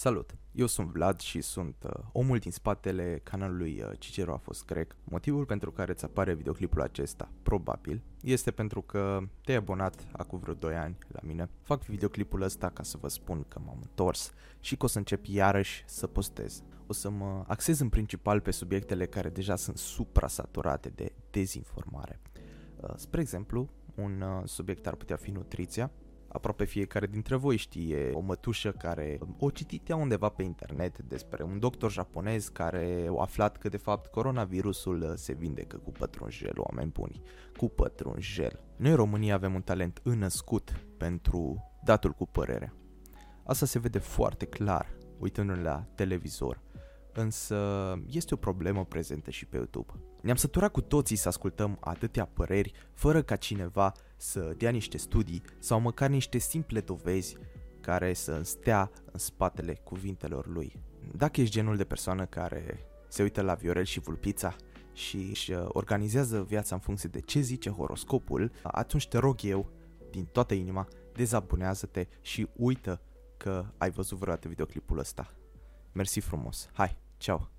Salut! Eu sunt Vlad și sunt uh, omul din spatele canalului uh, Cicero a fost grec. Motivul pentru care îți apare videoclipul acesta, probabil, este pentru că te-ai abonat acum vreo 2 ani la mine. Fac videoclipul ăsta ca să vă spun că m-am întors și că o să încep iarăși să postez. O să mă axez în principal pe subiectele care deja sunt supra-saturate de dezinformare. Uh, spre exemplu, un uh, subiect ar putea fi nutriția, Aproape fiecare dintre voi știe o mătușă care o cititea undeva pe internet despre un doctor japonez care a aflat că de fapt coronavirusul se vindecă cu pătrunjel, oameni buni, cu pătrunjel. Noi în România avem un talent înnăscut pentru datul cu părerea. Asta se vede foarte clar uitându-ne la televizor, însă este o problemă prezentă și pe YouTube. Ne-am săturat cu toții să ascultăm atâtea păreri fără ca cineva să dea niște studii sau măcar niște simple dovezi care să stea în spatele cuvintelor lui. Dacă ești genul de persoană care se uită la Viorel și Vulpița și își uh, organizează viața în funcție de ce zice horoscopul, atunci te rog eu, din toată inima, dezabonează-te și uită că ai văzut vreodată videoclipul ăsta. Mersi frumos. Hai, Ciao.